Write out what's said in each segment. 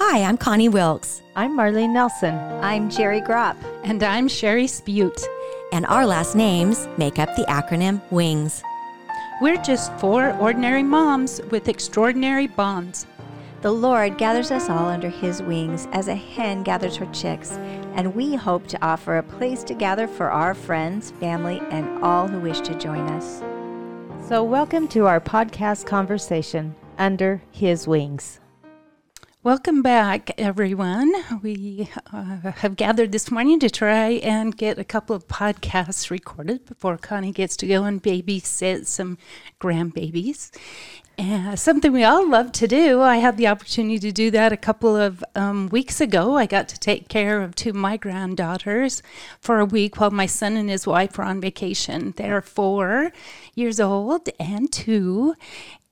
Hi, I'm Connie Wilkes, I'm Marlene Nelson. I'm Jerry Gropp. And I'm Sherry Spute. and our last names make up the acronym WINGS. We're just four ordinary moms with extraordinary bonds. The Lord gathers us all under his wings as a hen gathers her chicks, and we hope to offer a place to gather for our friends, family, and all who wish to join us. So, welcome to our podcast conversation, Under His Wings. Welcome back, everyone. We uh, have gathered this morning to try and get a couple of podcasts recorded before Connie gets to go and babysit some grandbabies. And something we all love to do. I had the opportunity to do that a couple of um, weeks ago. I got to take care of two of my granddaughters for a week while my son and his wife were on vacation. They're four years old and two,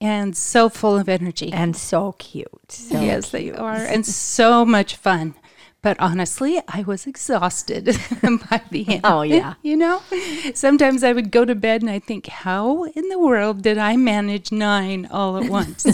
and so full of energy. And so cute. So yes, they are, and so much fun. But honestly, I was exhausted by the end. Oh, yeah. You know, sometimes I would go to bed and I think, how in the world did I manage nine all at once?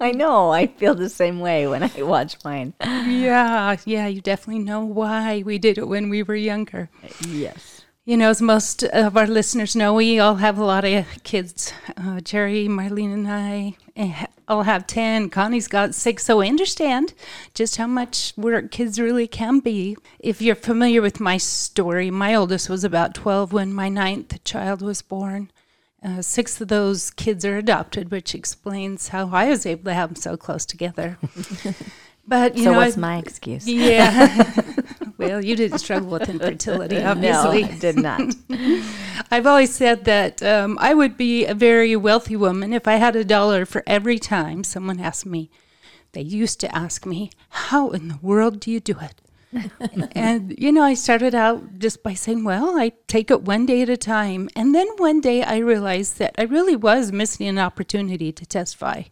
I know. I feel the same way when I watch mine. yeah, yeah, you definitely know why we did it when we were younger. Yes. You know, as most of our listeners know, we all have a lot of kids. Uh, Jerry, Marlene, and I eh, all have 10. Connie's got six. So I understand just how much work kids really can be. If you're familiar with my story, my oldest was about 12 when my ninth child was born. Uh, six of those kids are adopted, which explains how I was able to have them so close together. But you so know, what's I- my excuse? yeah. well, you didn't struggle with infertility, obviously. No, I did not. I've always said that um, I would be a very wealthy woman if I had a dollar for every time someone asked me. They used to ask me, How in the world do you do it? and, you know, I started out just by saying, Well, I take it one day at a time. And then one day I realized that I really was missing an opportunity to testify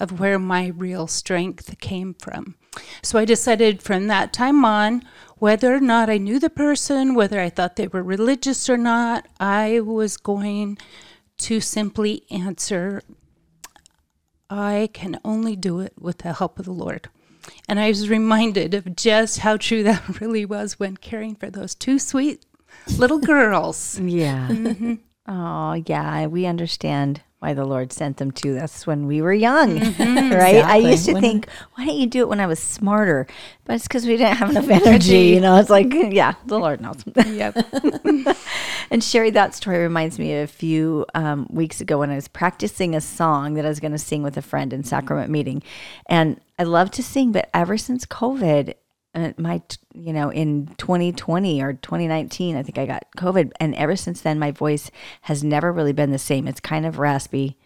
of where my real strength came from. So I decided from that time on, whether or not I knew the person, whether I thought they were religious or not, I was going to simply answer, I can only do it with the help of the Lord. And I was reminded of just how true that really was when caring for those two sweet little girls. Yeah. Oh, yeah. We understand why the Lord sent them to us when we were young, right? I used to When- think, why didn't you do it when I was smarter? But it's because we didn't have enough energy. You know, it's like, yeah, the Lord knows. Yep. and Sherry, that story reminds me of a few um, weeks ago when I was practicing a song that I was going to sing with a friend in sacrament meeting, and I love to sing, but ever since COVID, uh, my you know in 2020 or 2019 i think i got covid. And ever since then my voice has never really been the same. It's kind of raspy.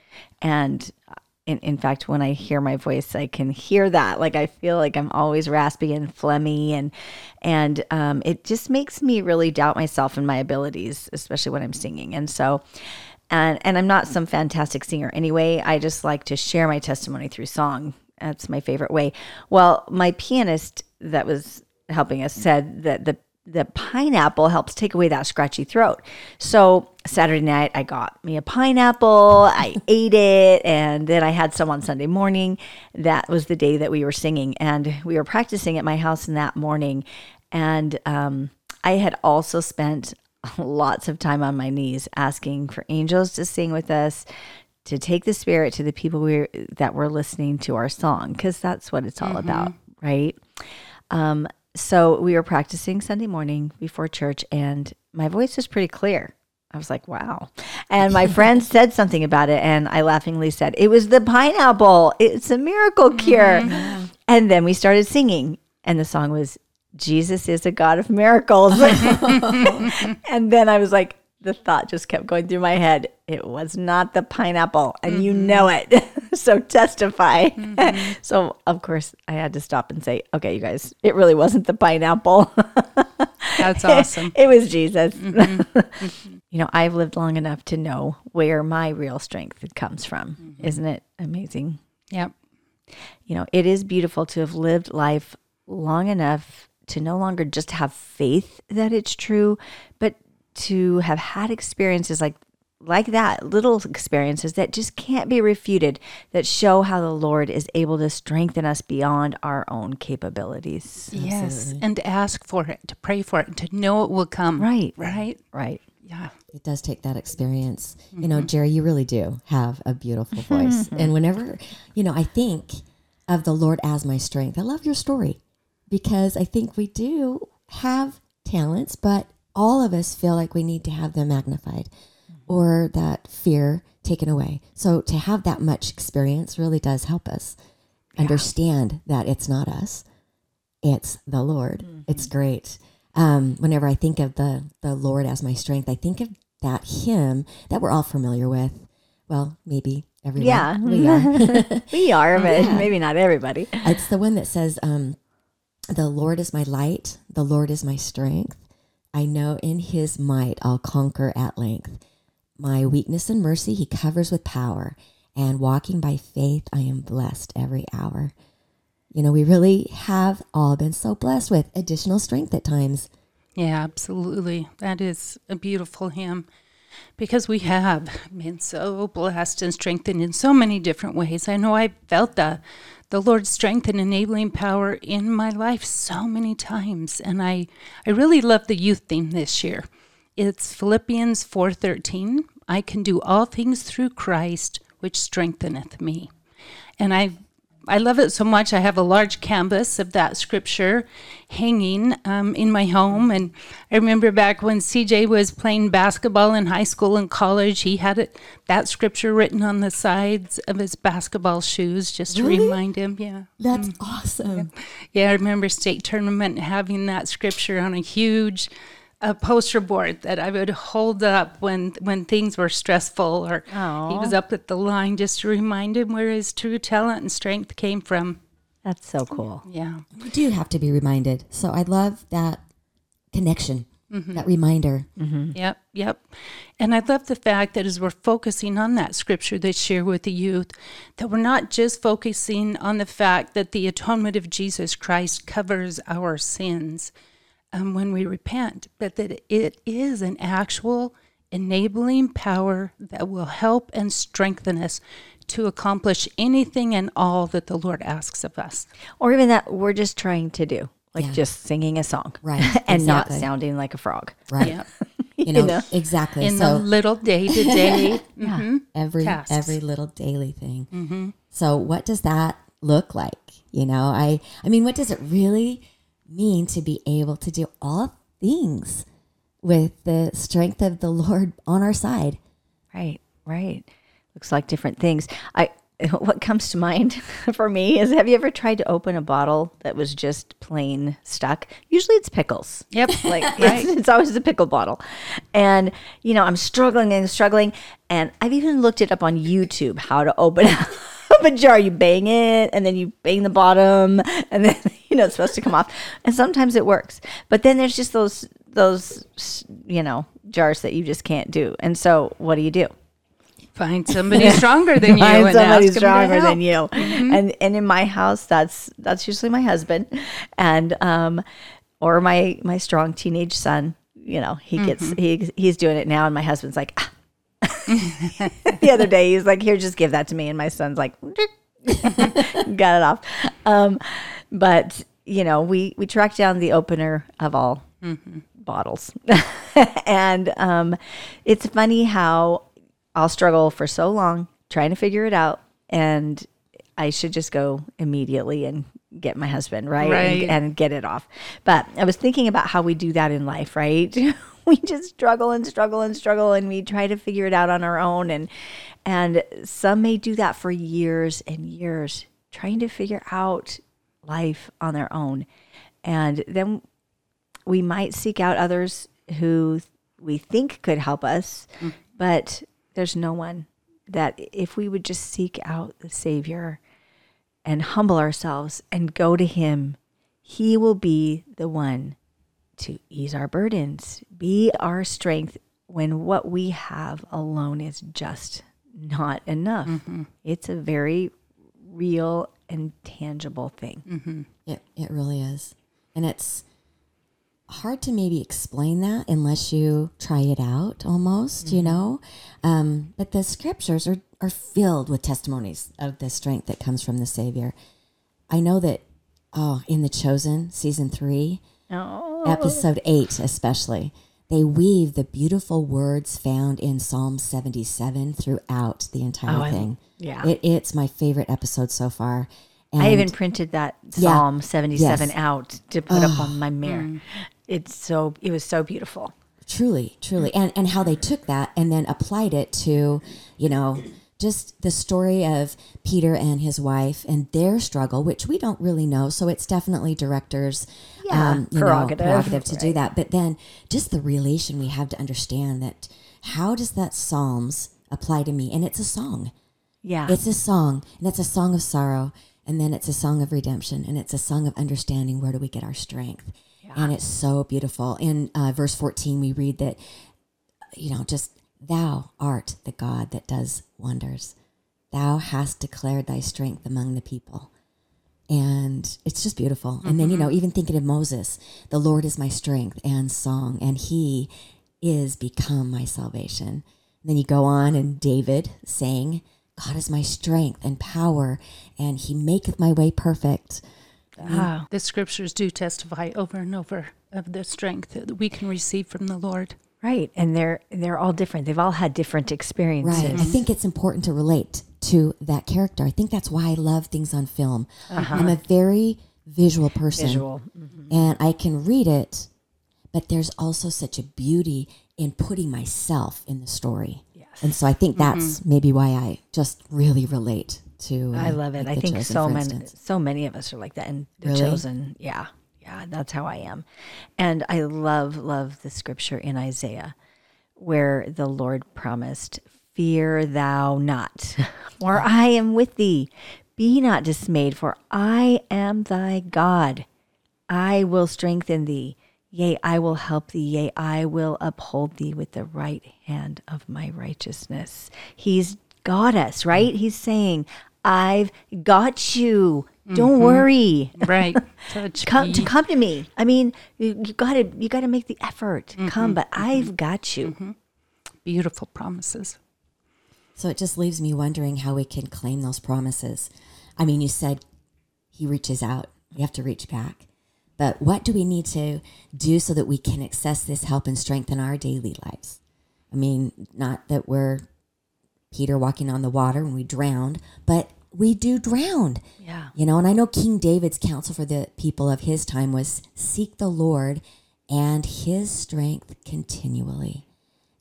And uh, in, in fact when i hear my voice i can hear that. Like i feel like i'm always raspy and phlegmy and and um, it just makes me really doubt myself and my abilities especially when i'm singing. And so and and i'm not some fantastic singer anyway. I just like to share my testimony through song. That's my favorite way. Well my pianist that was helping us said that the the pineapple helps take away that scratchy throat. So Saturday night I got me a pineapple, I ate it, and then I had some on Sunday morning. That was the day that we were singing, and we were practicing at my house in that morning. And um, I had also spent lots of time on my knees asking for angels to sing with us, to take the spirit to the people we that were listening to our song, because that's what it's all about, right? Um, so we were practicing Sunday morning before church, and my voice was pretty clear. I was like, wow. And my friend said something about it, and I laughingly said, it was the pineapple. It's a miracle cure. And then we started singing, and the song was, Jesus is a God of miracles. and then I was like, the thought just kept going through my head. It was not the pineapple, and you know it. so testify. Mm-hmm. so, of course, I had to stop and say, okay, you guys, it really wasn't the pineapple. That's awesome. it was Jesus. Mm-hmm. Mm-hmm. you know, I've lived long enough to know where my real strength comes from. Isn't it amazing? Yep. You know, it is beautiful to have lived life long enough to no longer just have faith that it's true, but to have had experiences like like that, little experiences that just can't be refuted that show how the Lord is able to strengthen us beyond our own capabilities. Yes. And to ask for it, to pray for it, to know it will come. Right. Right. Right. Yeah. It does take that experience. You know, mm-hmm. Jerry, you really do have a beautiful voice. and whenever, you know, I think of the Lord as my strength, I love your story because I think we do have talents, but all of us feel like we need to have them magnified or that fear taken away. So to have that much experience really does help us understand that it's not us, it's the Lord. It's great. Um, whenever I think of the the Lord as my strength, I think of that hymn that we're all familiar with. Well, maybe everyone. Yeah. we are. We are, but maybe not everybody. it's the one that says, um, "The Lord is my light. The Lord is my strength. I know in His might I'll conquer at length. My weakness and mercy He covers with power, and walking by faith I am blessed every hour." You know, we really have all been so blessed with additional strength at times. Yeah, absolutely. That is a beautiful hymn because we have been so blessed and strengthened in so many different ways. I know I felt the the Lord's strength and enabling power in my life so many times, and I I really love the youth theme this year. It's Philippians four thirteen. I can do all things through Christ, which strengtheneth me, and I I love it so much. I have a large canvas of that scripture hanging um, in my home. And I remember back when CJ was playing basketball in high school and college, he had it, that scripture written on the sides of his basketball shoes just to Really? remind him. Yeah. That's awesome. Yeah, I remember state tournament having that scripture on a huge uh, poster board that I would hold up when when things were stressful or he was up at the line just to remind him where his true talent and strength came from. That's so cool. Yeah. We do have to be reminded. So I love that connection, that reminder. Yep, yep. And I love the fact that as we're focusing on that scripture this year with the youth, that we're not just focusing on the fact that the atonement of Jesus Christ covers our sins um, when we repent, but that it is an actual enabling power that will help and strengthen us to accomplish anything and all that the Lord asks of us. Or even that we're just trying to do, like Yeah. just singing a song. Right, and not sounding like a frog. Right. Yeah. You know, know? exactly. In so the little day to day. every tasks. every little daily thing. So what does that look like? You know, I I mean, what does it really mean to be able to do all things with the strength of the Lord on our side? Right, right. Looks like different things. I what comes to mind for me is have you ever tried to open a bottle that was just plain stuck? Usually it's pickles. Yep. Like it's, it's always a pickle bottle. And you know, I'm struggling and struggling and I've even looked it up on YouTube how to open a jar. You bang it and then you bang the bottom and then you know it's supposed to come off. And sometimes it works. But then there's just those those you know, jars that you just can't do. And so what do you do? Find somebody stronger than you find and somebody ask 'em to stronger than you. And and in my house, that's that's usually my husband, and um, or my my strong teenage son. You know, he gets he he's doing it now, and my husband's like. "Ah." the other day, he's like, "Here, just give that to me," and my son's like, got it off. Um, but you know, we we tracked down the opener of all bottles, and um, it's funny how I'll struggle for so long trying to figure it out, and I should just go immediately and get my husband right, Right. And, and get it off. But I was thinking about how we do that in life, right? we just struggle and struggle and struggle, and we try to figure it out on our own, and and some may do that for years and years, trying to figure out life on their own, and then we might seek out others who we think could help us, mm. but there's no one that if we would just seek out the Savior and humble ourselves and go to Him, He will be the one to ease our burdens, be our strength when what we have alone is just not enough. Mm-hmm. It's a very real and tangible thing. Mm-hmm. It it really is, and it's hard to maybe explain that unless you try it out almost, you mm-hmm. know? Um, but the scriptures are, are filled with testimonies of the strength that comes from the Savior. I know that, oh, in The Chosen, season three, Oh, episode eight, especially, they weave the beautiful words found in Psalm 77 throughout the entire Oh, thing. yeah. It, it's my favorite episode so far. And I even printed that Yeah. Psalm 77 Yes. out to put up on my mirror. Mm. It's so it was so beautiful. truly truly and and how they took that and then applied it to you know just the story of peter and his wife and their struggle which we don't really know so it's definitely directors Yeah, you know, prerogative, prerogative to do that. But then just the relation we have to understand that how does that psalms apply to me? And it's a song. Yeah. it's a song and it's a song of sorrow and then it's a song of redemption and it's a song of understanding where do we get our strength. And it's so beautiful. In uh, verse 14 we read that you know just thou art the god that does wonders. Thou hast declared thy strength among the people. And it's just beautiful. And then you mm-hmm. know even thinking of moses the lord is my strength and song and he is become my salvation. And then you go on and david saying god is my strength and power and he maketh my way perfect. Wow. The scriptures do testify over and over of the strength that we can receive from the Lord. Right. And they're they're all different. They've all had different experiences. Right. I think it's important to relate to that character. I think that's why I love things on film. I'm a very visual person. Visual. And I can read it, but there's also such a beauty in putting myself in the story. Yes. And so I think that's maybe why I just really relate to uh, I love it. like I think Chosen, so many so many of us are like that and the Really? chosen. Yeah. Yeah, that's how I am. And I love love the scripture in Isaiah where the Lord promised, "Fear thou not, for I am with thee. Be not dismayed, for I am thy God. I will strengthen thee. Yea, I will help thee. Yea, I will uphold thee with the right hand of my righteousness. He's got us, right? He's saying, I've got you. Don't mm-hmm. worry. Right. Touch Come me. to come to me. I mean, you, you gotta you gotta make the effort. Come, mm-hmm. but mm-hmm. I've got you. Beautiful promises. So it just leaves me wondering how we can claim those promises. I mean, you said he reaches out, we have to reach back. But what do we need to do so that we can access this help and strength in our daily lives? I mean, not that we're Peter walking on the water when we drowned, but we do drown. Yeah. You know, and I know King David's counsel for the people of his time was seek the Lord and his strength continually.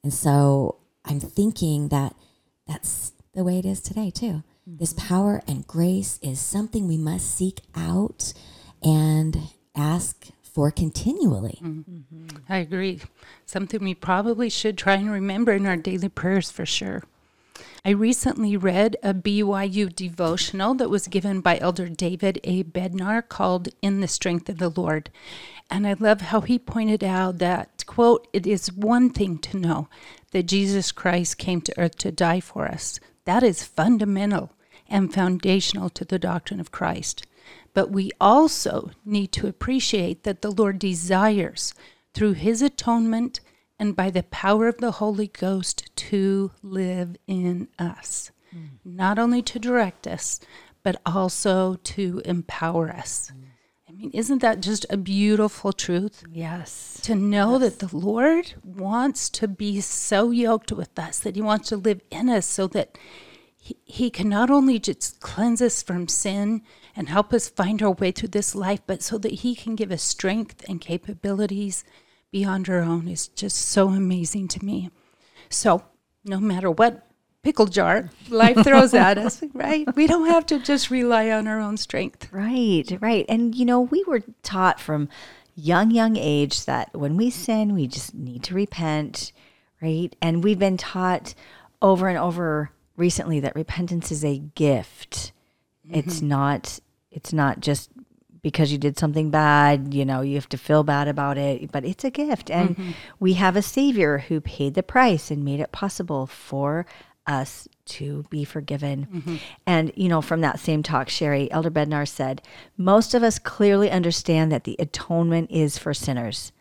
And so I'm thinking that that's the way it is today, too. This mm-hmm. power and grace is something we must seek out and ask for continually. Mm-hmm. Mm-hmm. I agree. Something we probably should try and remember in our daily prayers for sure. I recently read a BYU devotional that was given by Elder David A. Bednar called In the Strength of the Lord. And I love how he pointed out that, quote, it is one thing to know that Jesus Christ came to earth to die for us. That is fundamental and foundational to the doctrine of Christ. But we also need to appreciate that the Lord desires, through his atonement and by the power of the Holy Ghost, to live in us. Mm. Not only to direct us, but also to empower us. Mm. I mean, isn't that just a beautiful truth? Yes. to know that the Lord wants to be so yoked with us, that He wants to live in us so that He, he can not only just cleanse us from sin and help us find our way through this life, but so that He can give us strength and capabilities beyond our own is just so amazing to me. So, no matter what pickle jar life throws at us, right? We don't have to just rely on our own strength. Right, right. And you know, we were taught from young, young age that when we sin, we just need to repent, right? And we've been taught over and over recently that repentance is a gift. It's mm-hmm. not it's not just because you did something bad, you know, you have to feel bad about it, but it's a gift. And mm-hmm. we have a savior who paid the price and made it possible for us to be forgiven. Mm-hmm. And, you know, from that same talk, Sherry, Elder Bednar said, most of us clearly understand that the atonement is for sinners.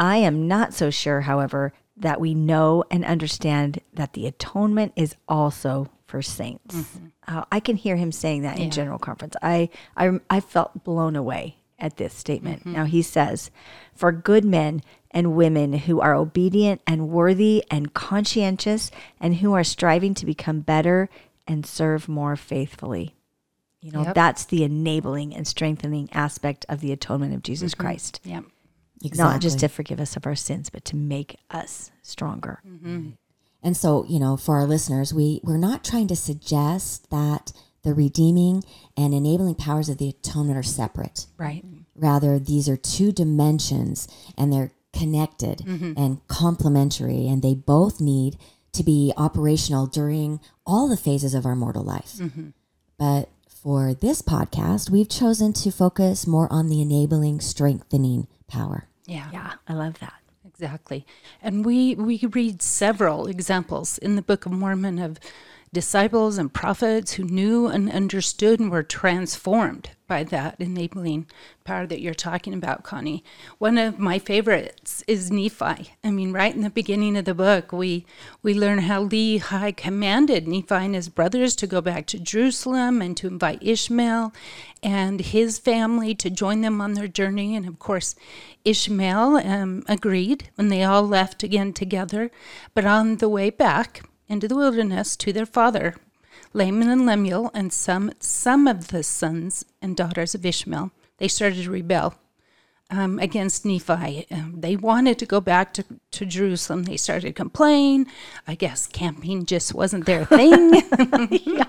I am not so sure, however, that we know and understand that the atonement is also for saints. Mm-hmm. Uh, I can hear him saying that in general conference. I, I, I felt blown away at this statement. Mm-hmm. Now he says, For good men and women who are obedient and worthy and conscientious and who are striving to become better and serve more faithfully. You know, Yep. that's the enabling and strengthening aspect of the atonement of Jesus mm-hmm. Christ. Yeah. Exactly. Not just to forgive us of our sins, but to make us stronger. And so, you know, for our listeners, we, we're not trying to suggest that the redeeming and enabling powers of the atonement are separate. Right. Rather, these are two dimensions and they're connected mm-hmm. and complementary, and they both need to be operational during all the phases of our mortal life. Mm-hmm. But for this podcast, we've chosen to focus more on the enabling, strengthening power. Yeah. Yeah, I love that. Exactly. And we, we read several examples in the Book of Mormon of disciples and prophets who knew and understood and were transformed by that enabling power that you're talking about, Connie. One of my favorites is Nephi. I mean, right in the beginning of the book, we we learn how Lehi commanded Nephi and his brothers to go back to Jerusalem and to invite Ishmael and his family to join them on their journey. And of course, Ishmael um, agreed when they all left again together. But on the way back into the wilderness to their father, Laman and Lemuel, and some some of the sons and daughters of Ishmael, they started to rebel um, against Nephi. Um, they wanted to go back to, to Jerusalem. They started to complain. I guess camping just wasn't their thing.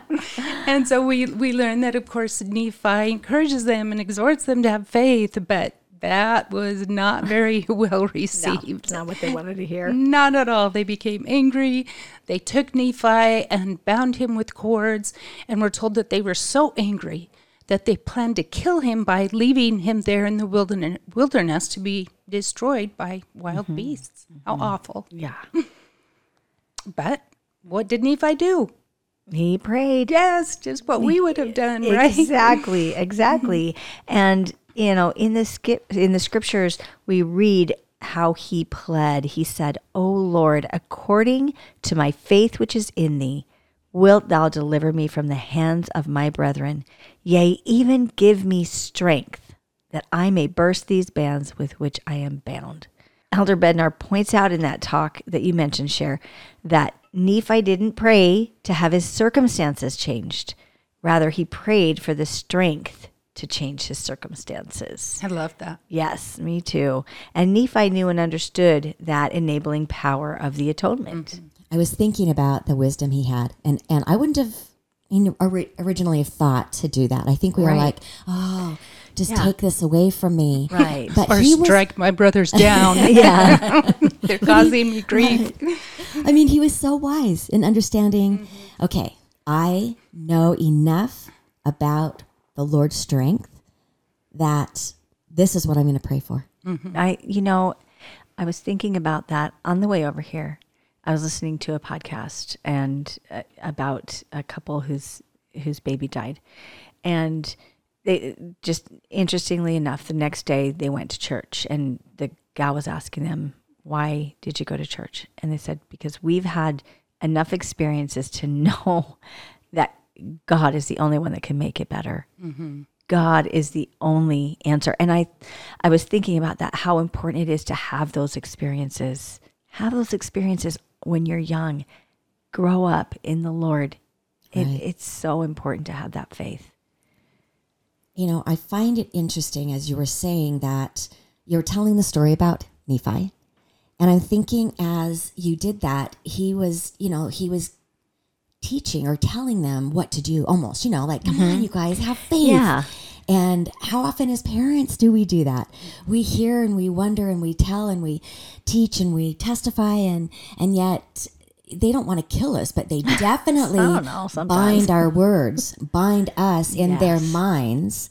And so we, we learn that, of course, Nephi encourages them and exhorts them to have faith, but that was not very well received. not what they wanted to hear. Not at all. They became angry. They took Nephi and bound him with cords, and were told that they were so angry that they planned to kill him by leaving him there in the wilderness, wilderness to be destroyed by wild mm-hmm. beasts. How mm-hmm. awful. Yeah. But what did Nephi do? He prayed. Yes, just what we would have done, right? Exactly, exactly. and you know, in the skip in the scriptures, we read how he pled. He said, "O Lord, according to my faith which is in thee, wilt thou deliver me from the hands of my brethren? Yea, even give me strength that I may burst these bands with which I am bound." Elder Bednar points out in that talk that you mentioned, Cher, that Nephi didn't pray to have his circumstances changed. Rather, he prayed for the strength to change his circumstances. I love that. Yes, me too. And Nephi knew and understood that enabling power of the atonement. Mm-hmm. I was thinking about the wisdom he had, and and I wouldn't have you know, ori- originally have thought to do that. I think we were like, oh, just Yeah. take this away from me, Right. But Or he was, strike my brothers down. Yeah. They're causing me grief. I mean, he was so wise in understanding. Mm-hmm. Okay, I know enough about the Lord's strength that this is what I'm going to pray for. I, you know, I was thinking about that on the way over here. I was listening to a podcast and uh, about a couple whose whose baby died, and they just interestingly enough, the next day they went to church, and the gal was asking them, "Why did you go to church?" And they said, "Because we've had enough experiences to know that God is the only one that can make it better." Mm-hmm. God is the only answer. And I I was thinking about that how important it is to have those experiences. Have those experiences when you're young. Grow up in the Lord. It, Right. It's so important to have that faith. You know, I find it interesting as you were saying that you're telling the story about Nephi. And I'm thinking as you did that, he was, you know, he was teaching or telling them what to do almost, you know, like, come on, mm-hmm. you guys, have faith. Yeah. And how often as parents do we do that? We hear and we wonder and we tell and we teach and we testify and and yet they don't want to kill us, but they definitely oh, know, bind our words, bind us in their minds.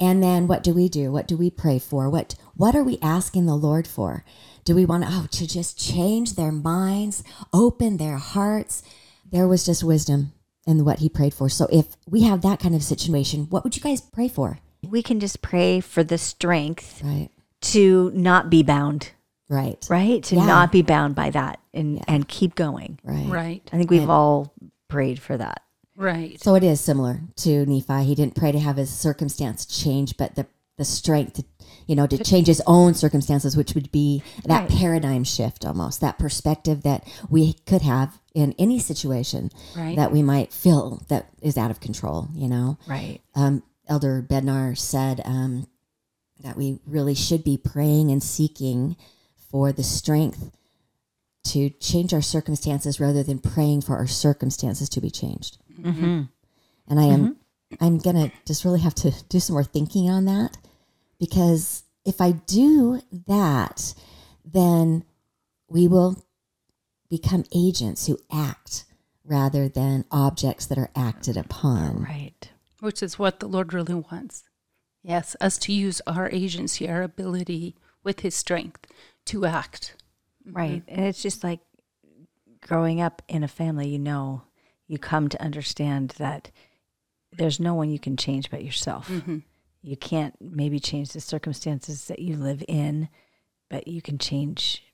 And then what do we do? What do we pray for? What what are we asking the Lord for? Do we want to oh to just change their minds, open their hearts? There was just wisdom in what he prayed for. So if we have that kind of situation, what would you guys pray for? We can just pray for the strength Right. to not be bound. Right. right? To Yeah. not be bound by that and and keep going. Right. Right. I think we've And- all prayed for that. Right. So it is similar to Nephi. He didn't pray to have his circumstance change, but the the strength, to, you know, to change his own circumstances, which would be that Right. paradigm shift, almost that perspective that we could have in any situation Right. that we might feel that is out of control. You know, Right. um, Elder Bednar said um, that we really should be praying and seeking for the strength to change our circumstances rather than praying for our circumstances to be changed. Mm-hmm. And I am I'm gonna just really have to do some more thinking on that because if I do that, then we will become agents who act rather than objects that are acted upon. Right. Which is what the Lord really wants. Yes, us to use our agency, our ability with His strength to act. Right. And it's just like growing up in a family, you know, you come to understand that there's no one you can change but yourself. Mm-hmm. You can't maybe change the circumstances that you live in, but you can change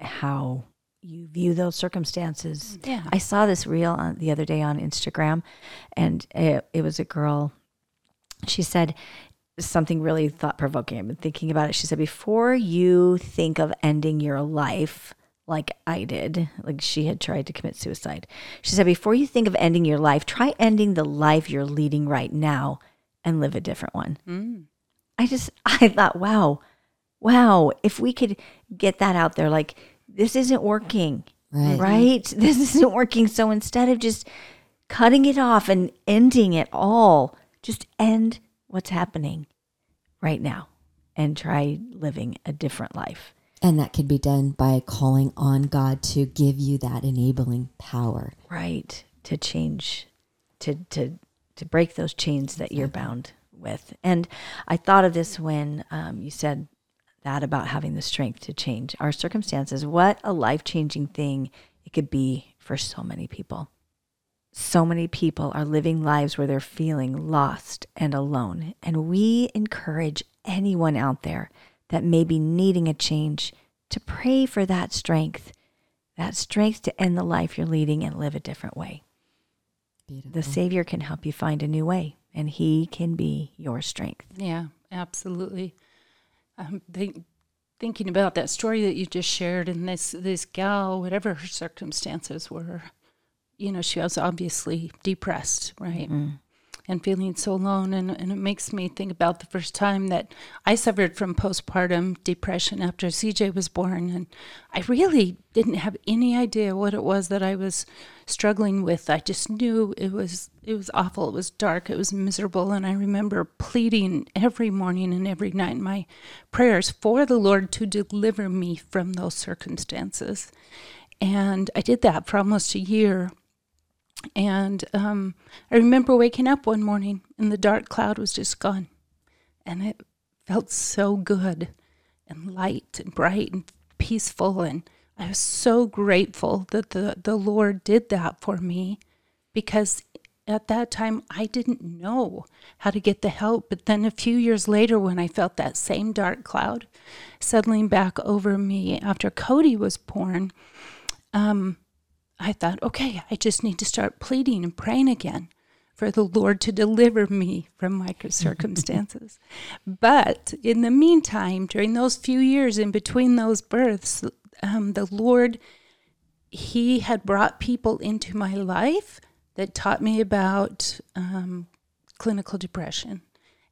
how you view those circumstances. Yeah. I saw this reel on, the other day on Instagram, and it, it was a girl. She said something really thought provoking. I've been thinking about it. She said, Before you think of ending your life, like I did, like she had tried to commit suicide, she said, Before you think of ending your life, try ending the life you're leading right now and live a different one. Mm. I just, I thought, wow, wow, if we could get that out there, like, this isn't working Right. right? This isn't working. So instead of just cutting it off and ending it all, just end what's happening right now and try living a different life. And that could be done by calling on God to give you that enabling power. Right. To change, to, to, to break those chains that you're bound with. And I thought of this when um, you said that about having the strength to change our circumstances. What a life changing thing it could be for so many people. So many people are living lives where they're feeling lost and alone. And we encourage anyone out there that may be needing a change to pray for that strength, that strength to end the life you're leading and live a different way. Beautiful. The Savior can help you find a new way, and He can be your strength. Yeah, absolutely. Um, think, thinking about that story that you just shared, and this this gal, whatever her circumstances were, you know, she was obviously depressed, right, and feeling so alone. And and it makes me think about the first time that I suffered from postpartum depression after CJ was born, and I really didn't have any idea what it was that I was struggling with. I just knew it was it was awful. It was dark. It was miserable, and I remember pleading every morning and every night in my prayers for the Lord to deliver me from those circumstances. And I did that for almost a year. And um, I remember waking up one morning and the dark cloud was just gone. And it felt so good and light and bright and peaceful. And I was so grateful that the, the Lord did that for me because at that time I didn't know how to get the help. But then a few years later, when I felt that same dark cloud settling back over me after Cody was born, um, I thought, okay, I just need to start pleading and praying again for the Lord to deliver me from my circumstances. but in the meantime, during those few years in between those births, um, the Lord, He had brought people into my life that taught me about um, clinical depression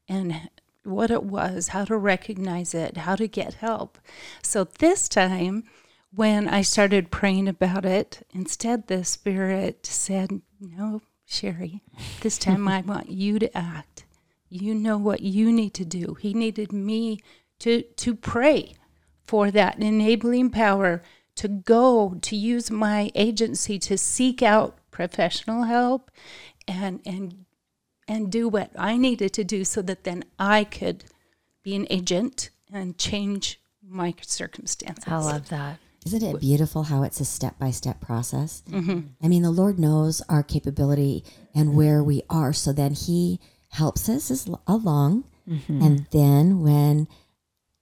and what it was, how to recognize it, how to get help. So this time, when I started praying about it, instead the Spirit said, No, Sherry, this time I want you to act. You know what you need to do. He needed me to, to pray for that enabling power to go, to use my agency to seek out professional help and, and, and do what I needed to do so that then I could be an agent and change my circumstances. I love that. Isn't it beautiful how it's a step by step process? Mm-hmm. I mean, the Lord knows our capability and where we are, so then He helps us as- along. Mm-hmm. And then when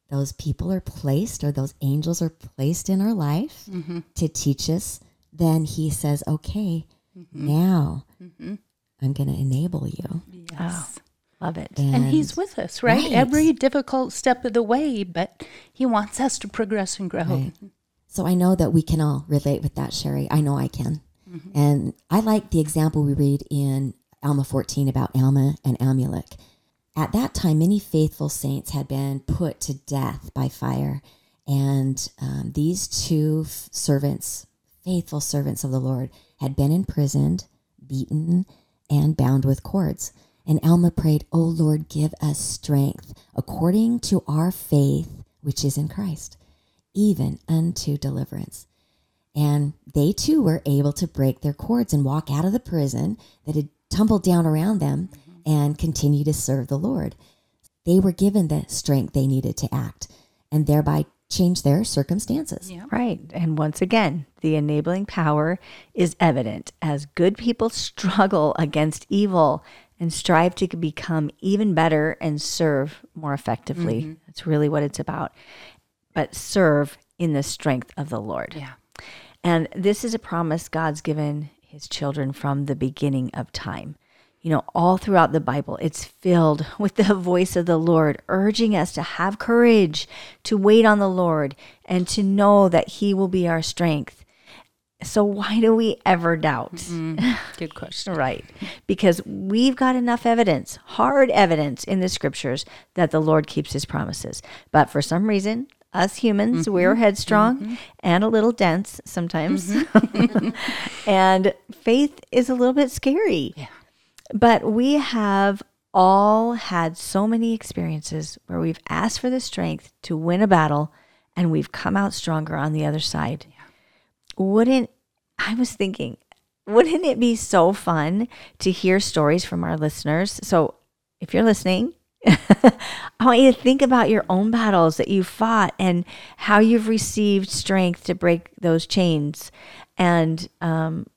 those people are placed or those angels are placed in our life mm-hmm. to teach us, then he says, okay, now I'm going to enable you. Yes. Oh, love it. and he's with us, right? Right. Every difficult step of the way, but he wants us to progress and grow. Right. So I know that we can all relate with that, Sherry. I know I can. And I like the example we read in Alma 14 about Alma and Amulek. At that time, many faithful saints had been put to death by fire. And um, these two f- servants, faithful servants of the Lord, had been imprisoned, beaten, and bound with cords. And Alma prayed, O Lord, give us strength according to our faith, which is in Christ even unto deliverance. And they too were able to break their cords and walk out of the prison that had tumbled down around them mm-hmm. and continue to serve the Lord. They were given the strength they needed to act and thereby change their circumstances. Yeah. Right. And once again, the enabling power is evident as good people struggle against evil and strive to become even better and serve more effectively. Mm-hmm. That's really what it's about. But serve in the strength of the Lord. Yeah. And this is a promise God's given his children from the beginning of time. You know, all throughout the Bible, it's filled with the voice of the Lord urging us to have courage, to wait on the Lord, and to know that he will be our strength. So, why do we ever doubt? Good question. Right. Because we've got enough evidence, hard evidence in the scriptures that the Lord keeps his promises. But for some reason, us humans, mm-hmm. we're headstrong mm-hmm. and a little dense sometimes. Mm-hmm. and faith is a little bit scary. Yeah. But we have all had so many experiences where we've asked for the strength to win a battle and we've come out stronger on the other side. Wouldn't I was thinking, wouldn't it be so fun to hear stories from our listeners? So if you're listening, I want you to think about your own battles that you fought and how you've received strength to break those chains. And um,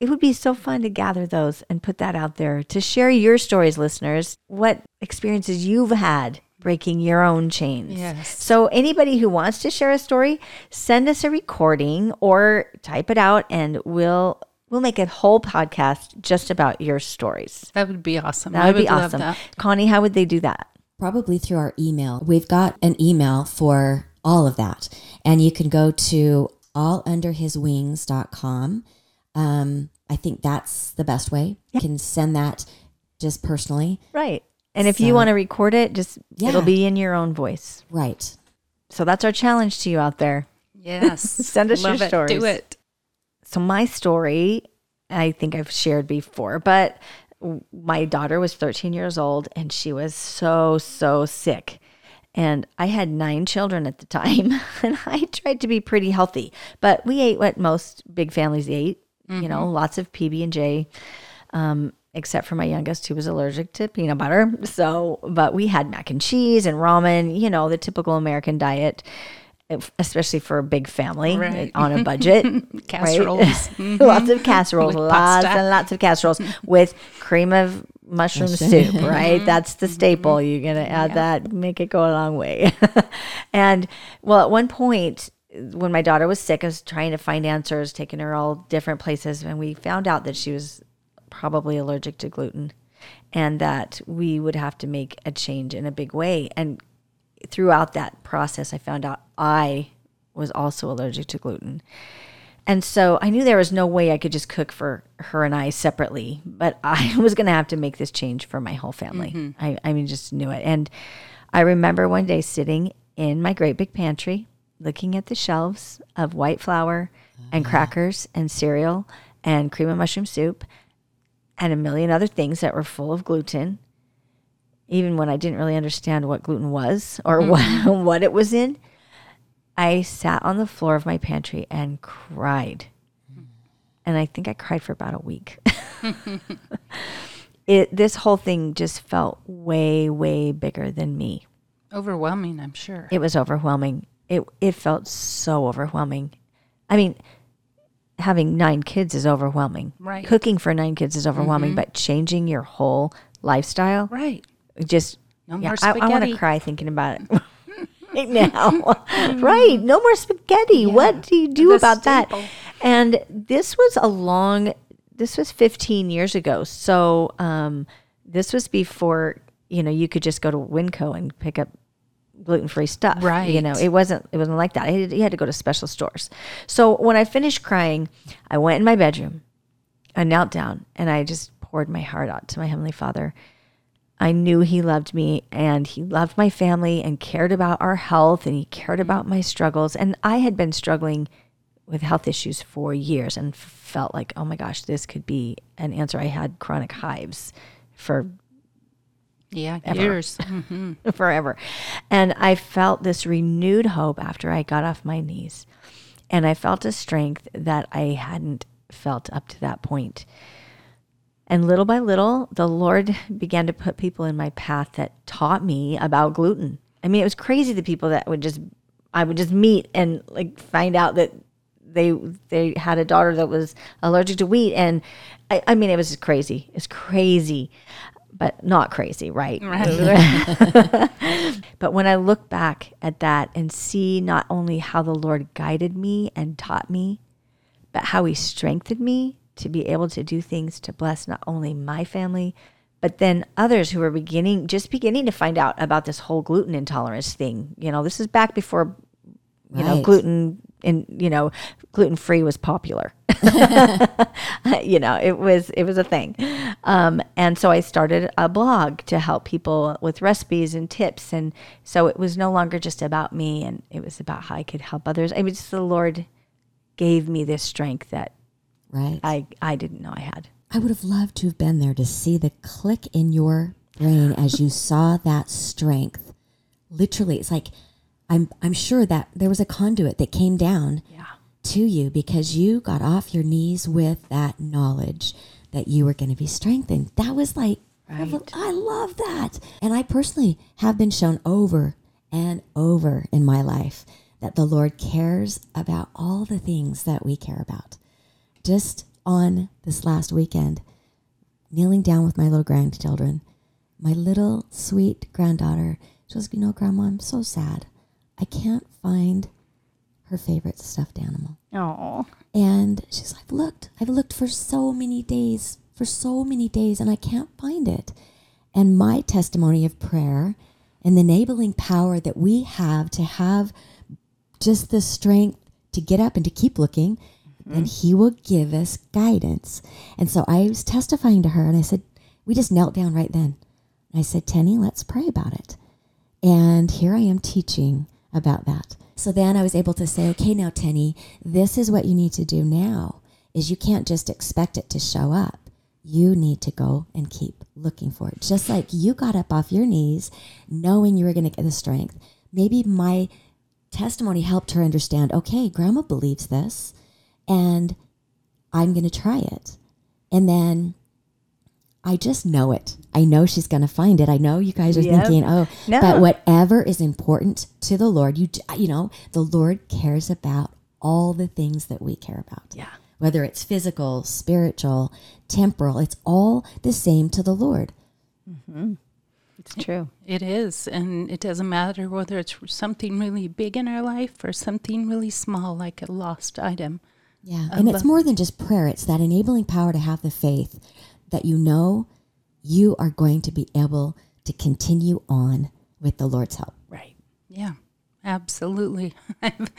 it would be so fun to gather those and put that out there to share your stories, listeners, what experiences you've had breaking your own chains. Yes. So, anybody who wants to share a story, send us a recording or type it out, and we'll we'll make a whole podcast just about your stories. That would be awesome. That I would be love awesome. that. Connie, how would they do that? Probably through our email. We've got an email for all of that. And you can go to allunderhiswings.com. Um, I think that's the best way. You can send that just personally. Right. And if you want to record it, just Yeah. it'll be in your own voice. Right. So that's our challenge to you out there. Yes. Send us your Love it. stories. Do it. So my story, I think I've shared before, but my daughter was 13 years old and she was so so sick. And I had nine children at the time, and I tried to be pretty healthy. But we ate what most big families ate, you know, lots of PB and J. Um, except for my youngest, who was allergic to peanut butter. So, but we had mac and cheese and ramen, you know, the typical American diet, especially for a big family uh, Right. on a budget. right? Casseroles. lots of casseroles, With lots pasta. and lots of casseroles with cream of mushroom soup, right? That's the mm-hmm. staple. You're going to add that, make it go a long way. and well, at one point, when my daughter was sick, I was trying to find answers, taking her all different places, and we found out that she was probably allergic to gluten and that we would have to make a change in a big way. And throughout that process, I found out I was also allergic to gluten. And so I knew there was no way I could just cook for her and I separately, but I was going to have to make this change for my whole family. Mm-hmm. I, I mean, just knew it. And I remember one day sitting in my great big pantry, looking at the shelves of white flour and ah. crackers and cereal and cream of mushroom soup and a million other things that were full of gluten. Even when I didn't really understand what gluten was or what, mm-hmm. what it was in, I sat on the floor of my pantry and cried. And I think I cried for about a week. it this whole thing just felt way way bigger than me. Overwhelming, I'm sure. It was overwhelming. It it felt so overwhelming. I mean, having 9 kids is overwhelming. Right. Cooking for 9 kids is overwhelming, mm-hmm. but changing your whole lifestyle right. just No yeah, more I, I want to cry thinking about it. right now. right. No more spaghetti. What do you do about that? And this was a long, this was 15 years ago. So um, this was before, you know, you could just go to Winco and pick up gluten free stuff. Right. You know, it wasn't, it wasn't like that. You had to go to special stores. So when I finished crying, I went in my bedroom, I knelt down and I just poured my heart out to my Heavenly Father. I knew he loved me and he loved my family and cared about our health and he cared about my struggles. And I had been struggling with health issues for years and felt like, oh my gosh, this could be an answer. I had chronic hives for Yeah, Ever. years. Mhm. forever. And I felt this renewed hope after I got off my knees. And I felt a strength that I hadn't felt up to that point. And little by little, the Lord began to put people in my path that taught me about gluten. I mean, it was crazy the people that would just I would just meet and like find out that they they had a daughter that was allergic to wheat and I, I mean it was just crazy. It's crazy. But not crazy, right? But when I look back at that and see not only how the Lord guided me and taught me, but how He strengthened me to be able to do things to bless not only my family, but then others who were beginning, just beginning to find out about this whole gluten intolerance thing. You know, this is back before, you know, gluten and you know, gluten free was popular. you know, it was it was a thing, um, and so I started a blog to help people with recipes and tips, and so it was no longer just about me, and it was about how I could help others. I mean, just the Lord gave me this strength that Right. I I didn't know I had. I would have loved to have been there to see the click in your brain as you saw that strength. Literally, it's like I'm I'm sure that there was a conduit that came down Yeah. to you because you got off your knees with that knowledge that you were going to be strengthened. That was like Right. I love that. And I personally have been shown over and over in my life that the Lord cares about all the things that we care about. Just on this last weekend, kneeling down with my little grandchildren, my little sweet granddaughter, she goes, You know, Grandma, I'm so sad. I can't find her favorite stuffed animal. Oh. And she's like, Looked, I've looked for so many days, for so many days, and I can't find it. And my testimony of prayer and the enabling power that we have to have just the strength to get up and to keep looking, then He will give us guidance. And so I was testifying to her, and I said, We just knelt down right then. I said, Tenny, let's pray about it. And here I am teaching about that. So then I was able to say, okay, now Tenny, this is what you need to do now is you can't just expect it to show up. You need to go and keep looking for it. Just like you got up off your knees knowing you were going to get the strength. Maybe my testimony helped her understand, okay, grandma believes this and I'm going to try it. And then I just know it. I know she's going to find it. I know you guys are Yep. thinking, oh, No. but whatever is important to the Lord, you you know, the Lord cares about all the things that we care about. Yeah. Whether it's physical, spiritual, temporal, it's all the same to the Lord. Mm-hmm. It's true. It is. And it doesn't matter whether it's something really big in our life or something really small, like a lost item. Yeah. Um, and it's more than just prayer, it's that enabling power to have the faith that you know you are going to be able to continue on with the Lord's help. Right. Yeah, absolutely. I've,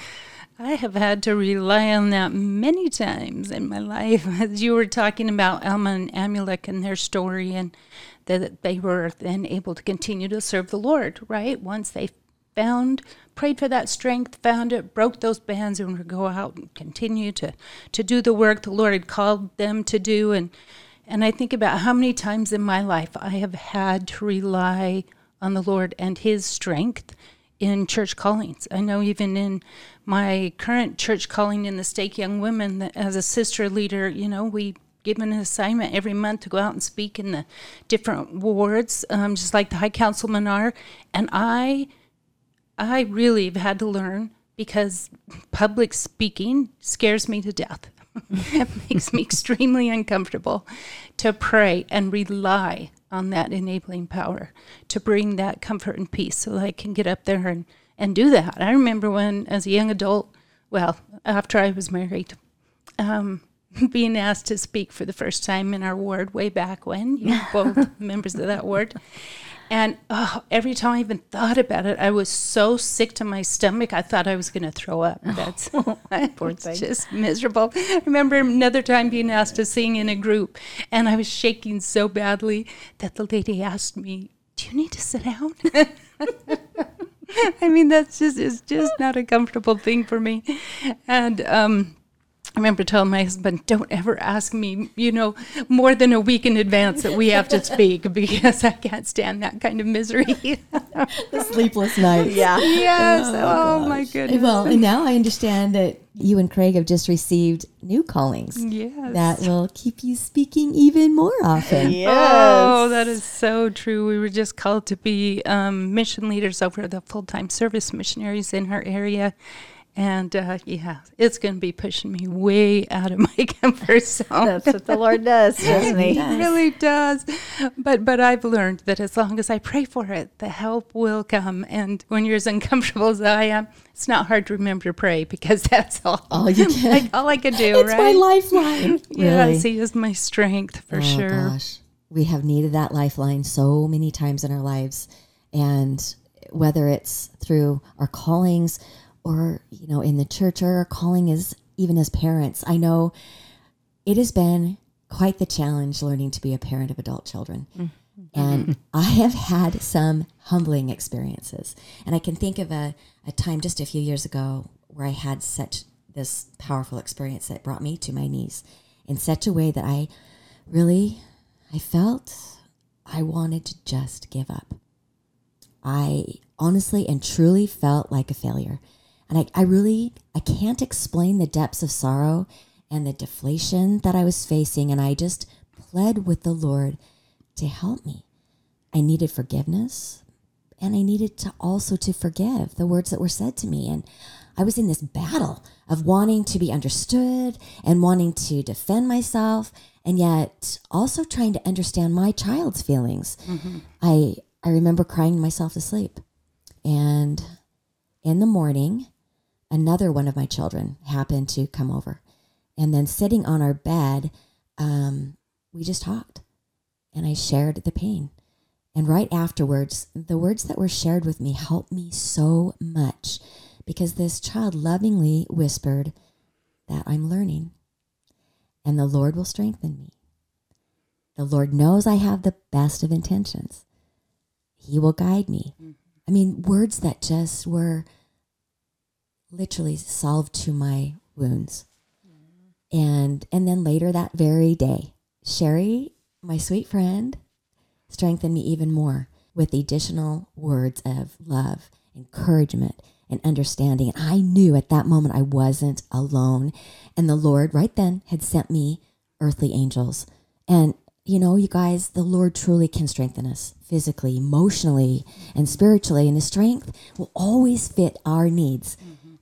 I have had to rely on that many times in my life. As you were talking about Alma and Amulek and their story, and that they were then able to continue to serve the Lord, right? Once they found, prayed for that strength, found it, broke those bands, and would go out and continue to, to do the work the Lord had called them to do. And, and I think about how many times in my life I have had to rely on the Lord and His strength in church callings. I know even in my current church calling in the Stake Young Women, that as a sister leader, you know, we given an assignment every month to go out and speak in the different wards, um, just like the high councilmen are. And I, I really have had to learn because public speaking scares me to death. it makes me extremely uncomfortable to pray and rely on that enabling power to bring that comfort and peace so that I can get up there and, and do that. I remember when, as a young adult, well, after I was married, um, being asked to speak for the first time in our ward way back when, you both members of that ward. And oh, every time I even thought about it, I was so sick to my stomach. I thought I was going to throw up. That's it's just miserable. I remember another time being asked to sing in a group, and I was shaking so badly that the lady asked me, "Do you need to sit down?" I mean, that's just it's just not a comfortable thing for me, and um, I remember telling my husband, don't ever ask me, you know, more than a week in advance that we have to speak because I can't stand that kind of misery. the sleepless nights. Yeah. yes. Oh, my goodness. Well, and now I understand that you and Craig have just received new callings Yes. that will keep you speaking even more often. Yes. Oh, that is so true. We were just called to be um, mission leaders over the full time service missionaries in our area. And uh, yeah, it's going to be pushing me way out of my comfort zone. That's what the Lord does, doesn't he? It really does. But but I've learned that as long as I pray for it, the help will come. And when you're as uncomfortable as I am, it's not hard to remember to pray because that's all. All you can. like all I can do, it's right? my lifeline. Yes, Really? he is my strength for oh, sure. Gosh. We have needed that lifeline so many times in our lives. And whether it's through our callings or, you know, in the church or calling as even as parents, I know it has been quite the challenge learning to be a parent of adult children. Mm-hmm. And mm-hmm. I have had some humbling experiences. And I can think of a, a time just a few years ago where I had such this powerful experience that brought me to my knees in such a way that I really I felt I wanted to just give up. I honestly and truly felt like a failure. And I, I really I can't explain the depths of sorrow and the deflation that I was facing. And I just pled with the Lord to help me. I needed forgiveness and I needed to also to forgive the words that were said to me. And I was in this battle of wanting to be understood and wanting to defend myself and yet also trying to understand my child's feelings. Mm-hmm. I I remember crying myself to sleep. And in the morning, another one of my children happened to come over. And then sitting on our bed, um, we just talked and I shared the pain. And right afterwards, the words that were shared with me helped me so much because this child lovingly whispered that I'm learning and the Lord will strengthen me. The Lord knows I have the best of intentions. He will guide me. I mean, words that just were literally salve to my wounds. And and then later that very day, Sherry, my sweet friend, strengthened me even more with additional words of love, encouragement, and understanding. And I knew at that moment I wasn't alone. And the Lord right then had sent me earthly angels. And you know, you guys, the Lord truly can strengthen us physically, emotionally, and spiritually. And the strength will always fit our needs.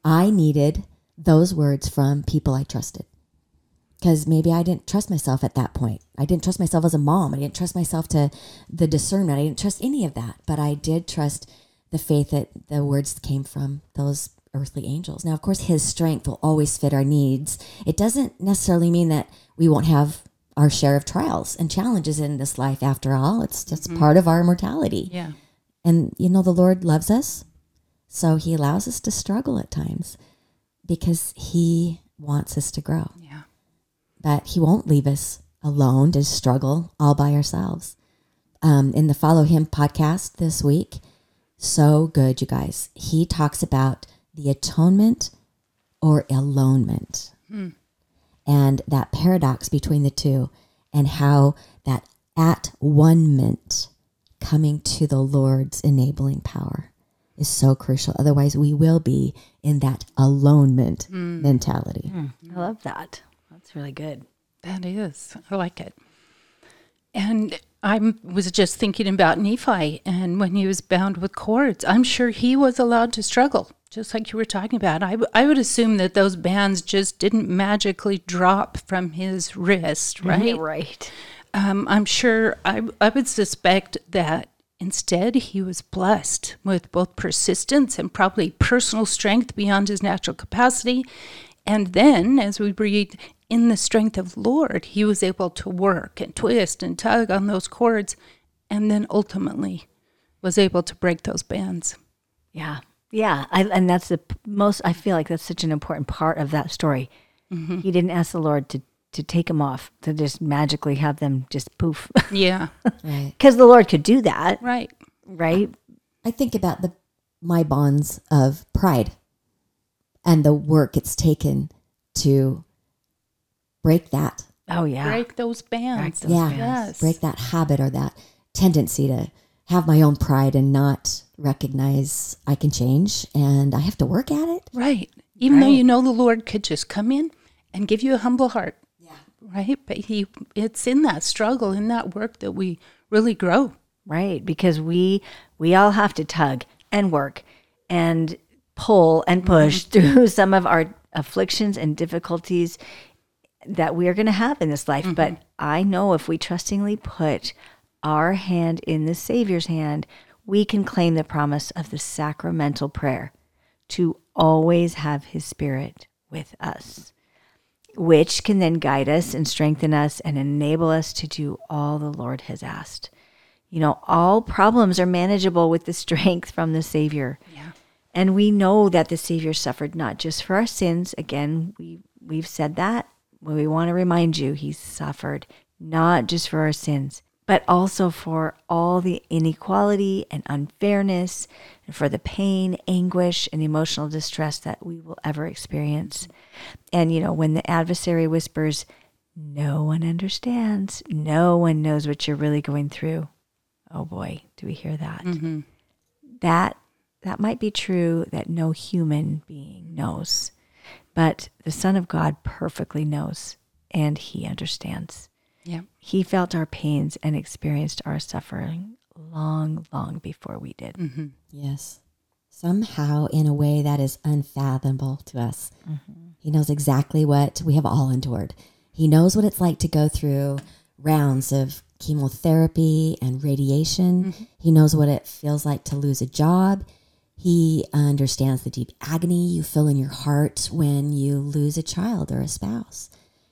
I needed those words from people I trusted because maybe I didn't trust myself at that point. I didn't trust myself as a mom. I didn't trust myself to the discernment. I didn't trust any of that. But I did trust the faith that the words came from those earthly angels. Now, of course, His strength will always fit our needs. It doesn't necessarily mean that we won't have our share of trials and challenges in this life. After all, it's just mm-hmm. part of our mortality. Yeah. And you know, the Lord loves us. So He allows us to struggle at times because He wants us to grow Yeah. that he won't leave us alone to struggle all by ourselves. Um, in the Follow Him podcast this week, so good, you guys. He talks about the atonement or alonement and that paradox between the two, and how that at one ment coming to the Lord's enabling power is so crucial. Otherwise, we will be in that alonement mentality. I love that. That's really good. That is. I like it. And I was just thinking about Nephi and when he was bound with cords. I'm sure he was allowed to struggle, just like you were talking about. I, w- I would assume that those bands just didn't magically drop from his wrist, right? Right. Um, I'm sure I, I would suspect that Instead, he was blessed with both persistence and probably personal strength beyond his natural capacity. And then, as we read, in the strength of Lord, he was able to work and twist and tug on those cords, and then ultimately was able to break those bands. Yeah. Yeah. I, and that's the most, I feel like that's such an important part of that story. Mm-hmm. He didn't ask the Lord to, to take them off, to just magically have them just poof. Yeah, Right. Because the Lord could do that, right. right? I think about the my bonds of pride and the work it's taken to break that. Oh, yeah. Break those bands. those yeah. bands. Yes. Break that habit or that tendency to have my own pride and not recognize I can change and I have to work at it. Right. Even though you know the Lord could just come in and give you a humble heart. Right. But he it's in that struggle, in that work that we really grow. right because we we all have to tug and work and pull and push mm-hmm. through some of our afflictions and difficulties that we are going to have in this life but mm-hmm. i know if we trustingly put our hand in the savior's hand we can claim the promise of the sacramental prayer to always have his spirit with us which can then guide us and strengthen us and enable us to do all the lord has asked you know, all problems are manageable with the strength from the Savior. Yeah. And we know that the Savior suffered not just for our sins. Again, we we've said that. But we want to remind you he suffered not just for our sins, but also for all the inequality and unfairness and for the pain, anguish, and emotional distress that we will ever experience. And you know, when the adversary whispers, no one understands, no one knows what you're really going through. Oh boy, do we hear that? Mm-hmm. That that might be true that no human being knows, but the Son of God perfectly knows and he understands. Yeah. He felt our pains and experienced our suffering long, long before we did. Mm-hmm. Yes. Somehow, in a way that is unfathomable to us. Mm-hmm. He knows exactly what we have all endured. He knows what it's like to go through rounds of chemotherapy and radiation. Mm-hmm. He knows what it feels like to lose a job. He understands the deep agony you feel in your heart when you lose a child or a spouse.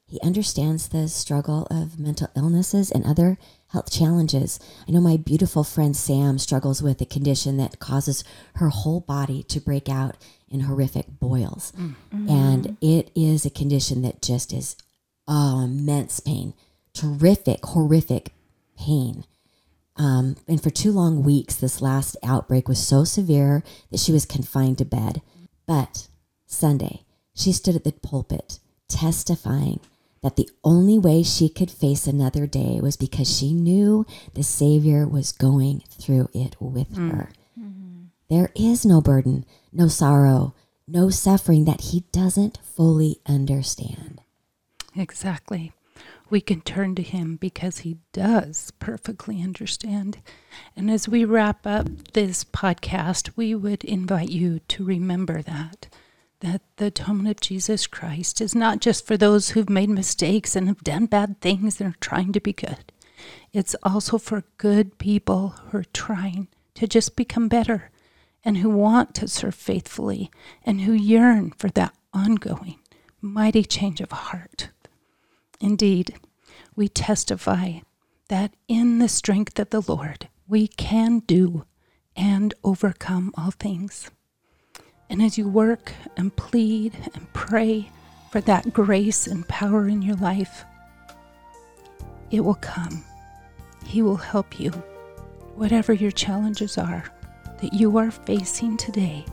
He understands the struggle of mental illnesses and other health challenges. I know my beautiful friend Sam struggles with a condition that causes her whole body to break out in horrific boils. And it is a condition that just is oh, immense pain, terrific, horrific pain. Um, and for two long weeks, this last outbreak was so severe that she was confined to bed. But Sunday, she stood at the pulpit testifying that the only way she could face another day was because she knew the Savior was going through it with mm. her. Mm-hmm. There is no burden, no sorrow, no suffering that he doesn't fully understand. Exactly. We can turn to him because he does perfectly understand. And as we wrap up this podcast, we would invite you to remember that that the atonement of Jesus Christ is not just for those who've made mistakes and have done bad things and are trying to be good. It's also for good people who are trying to just become better and who want to serve faithfully and who yearn for that ongoing mighty change of heart. Indeed, we testify that in the strength of the Lord, we can do and overcome all things. And as you work and plead and pray for that grace and power in your life, it will come. He will help you. Whatever your challenges are that you are facing today,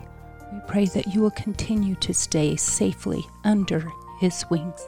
we pray that you will continue to stay safely under His wings.